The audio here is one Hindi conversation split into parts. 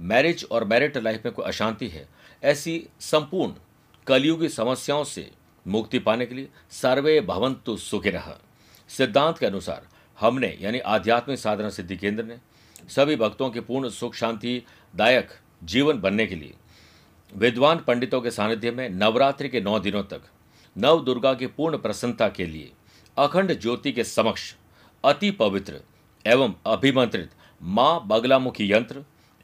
मैरिज और मैरिट लाइफ में कोई अशांति है, ऐसी संपूर्ण कलयुगी समस्याओं से मुक्ति पाने के लिए सर्वे भवंतु सुखी रहा सिद्धांत के अनुसार हमने, यानी आध्यात्मिक साधना सिद्धि केंद्र ने, सभी भक्तों के पूर्ण सुख शांति दायक जीवन बनने के लिए विद्वान पंडितों के सानिध्य में नवरात्रि के नौ दिनों तक नव दुर्गा की पूर्ण प्रसन्नता के लिए अखंड ज्योति के समक्ष अति पवित्र एवं अभिमंत्रित माँ बगलामुखी यंत्र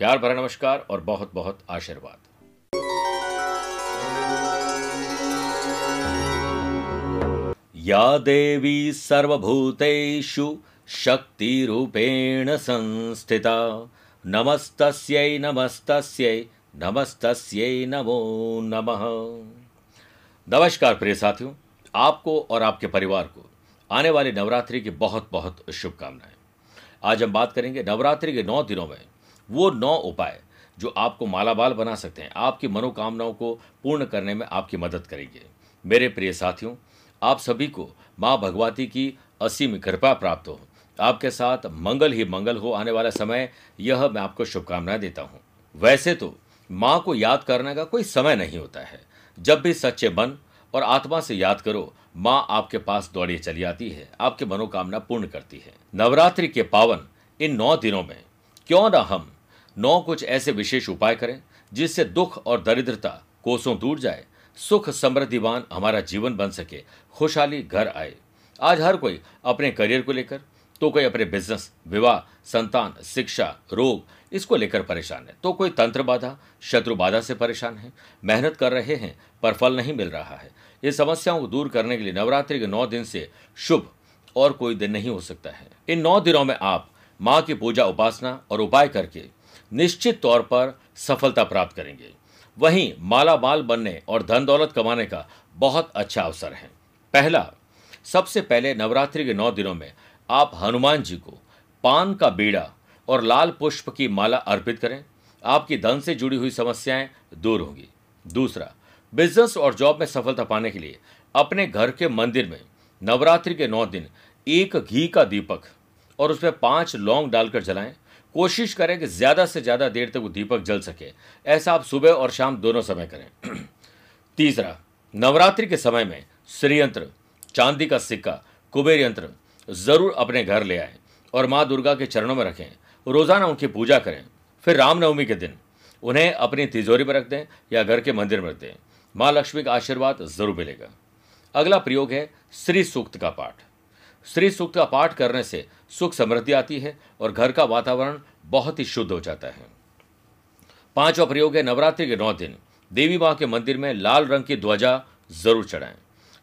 प्यार भरा नमस्कार और बहुत बहुत आशीर्वाद। या देवी सर्वभूतेषु शक्तिरूपेण संस्थिता। नमस्तस्यै नमस्तस्यै नमस्तस्यै नमो नमः। नमस्कार प्रिय साथियों, आपको और आपके परिवार को आने वाली नवरात्रि की बहुत बहुत शुभकामनाएँ। आज हम बात करेंगे नवरात्रि के नौ दिनों में वो नौ उपाय जो आपको मालाबाल बना सकते हैं। आपकी मनोकामनाओं को पूर्ण करने में आपकी मदद करेंगे। मेरे प्रिय साथियों, आप सभी को माँ भगवती की असीम कृपा प्राप्त हो। आपके साथ मंगल ही मंगल हो आने वाला समय, यह मैं आपको शुभकामनाएँ देता हूँ। वैसे तो माँ को याद करने का कोई समय नहीं होता है। जब भी सच्चे मन और आत्मा से याद करो, माँ आपके पास दौड़ी चली आती है, आपकी मनोकामना पूर्ण करती है। नवरात्रि के पावन इन नौ दिनों में क्यों न हम नौ कुछ ऐसे विशेष उपाय करें, जिससे दुख और दरिद्रता कोसों दूर जाए, सुख समृद्धिवान हमारा जीवन बन सके, खुशहाली घर आए। आज हर कोई अपने करियर को लेकर तो कोई अपने बिज़नेस, विवाह, संतान, शिक्षा, रोग, इसको लेकर परेशान है। तो कोई तंत्र बाधा, शत्रु बाधा से परेशान है। मेहनत कर रहे हैं, पर फल नहीं मिल रहा है। ये समस्याओं को दूर करने के लिए नवरात्रि के नौ दिन से शुभ और कोई दिन नहीं हो सकता है। इन नौ दिनों में आप माँ की पूजा, उपासना और उपाय करके निश्चित तौर पर सफलता प्राप्त करेंगे। वहीं माला माल बनने और धन दौलत कमाने का बहुत अच्छा अवसर है। पहला, सबसे पहले नवरात्रि के नौ दिनों में आप हनुमान जी को पान का बीड़ा और लाल पुष्प की माला अर्पित करें। आपकी धन से जुड़ी हुई समस्याएँ दूर होंगी। दूसरा, बिज़नेस और जॉब में सफलता पाने के लिए अपने घर के मंदिर में नवरात्रि के नौ दिन एक घी का दीपक और उसमें पाँच लौंग डालकर जलाएँ। कोशिश करें कि ज़्यादा से ज़्यादा देर तक वो दीपक जल सके। ऐसा आप सुबह और शाम दोनों समय करें। तीसरा, नवरात्रि के समय में श्रीयंत्र, चांदी का सिक्का, कुबेर यंत्र ज़रूर अपने घर ले आएँ और माँ दुर्गा के चरणों में रखें। रोज़ाना उनकी पूजा करें। फिर रामनवमी के दिन उन्हें अपनी तिजोरी में रख दें या घर के मंदिर में रख दें। माँ लक्ष्मी का आशीर्वाद ज़रूर मिलेगा। अगला प्रयोग है श्री सूक्त का पाठ। श्री सूक्त का पाठ करने से सुख समृद्धि आती है और घर का वातावरण बहुत ही शुद्ध हो जाता है। पांचवा प्रयोग है नवरात्रि के नौ दिन। देवी माँ के मंदिर में लाल रंग की ध्वजा ज़रूर चढ़ाएँ।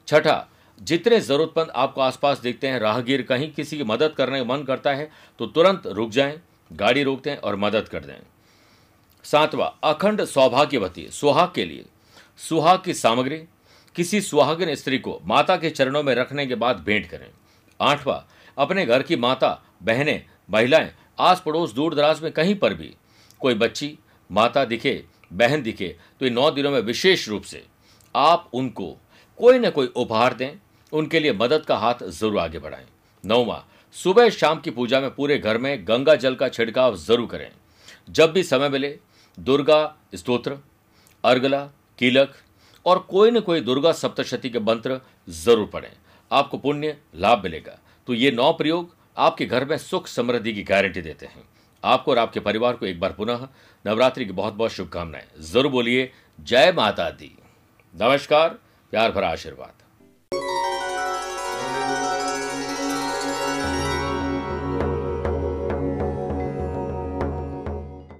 छठा, जितने जरूरतमंद आपको आसपास दिखते हैं, राहगीर कहीं किसी की मदद करने का मन करता है तो तुरंत रुक जाएँ, गाड़ी रोक दें और मदद कर दें। सातवां, अखंड सौभाग्यवती, सुहाग के लिए। सुहाग की सामग्री, किसी सुहागिन स्त्री को माता के चरणों में रखने के बाद भेंट करें। आठवां, अपने घर की माता, बहनें, महिलाएँ आस पड़ोस दूर दराज में कहीं पर भी। कोई बच्ची, माता दिखे, बहन दिखे तो इन नौ दिनों में विशेष रूप से आप उनको कोई ना कोई उपहार दें, उनके लिए मदद का हाथ ज़रूर आगे बढ़ाएँ। नौवा, सुबह शाम की पूजा में पूरे घर में गंगा जल का छिड़काव ज़रूर करें। जब भी समय मिले, दुर्गा, स्तोत्र, अर्गला कीलक और कोई न कोई दुर्गा सप्तशती के मंत्र ज़रूर पढ़ें। आपको पुण्य, लाभ मिलेगा। तो ये नौ प्रयोग आपके घर में सुख समृद्धि की गारंटी देते हैं। आपको और आपके परिवार को एक बार पुनः नवरात्रि की बहुत बहुत शुभकामनाएँ। ज़रूर बोलिए, जय माता दी। नमस्कार, प्यार भरा आशीर्वाद।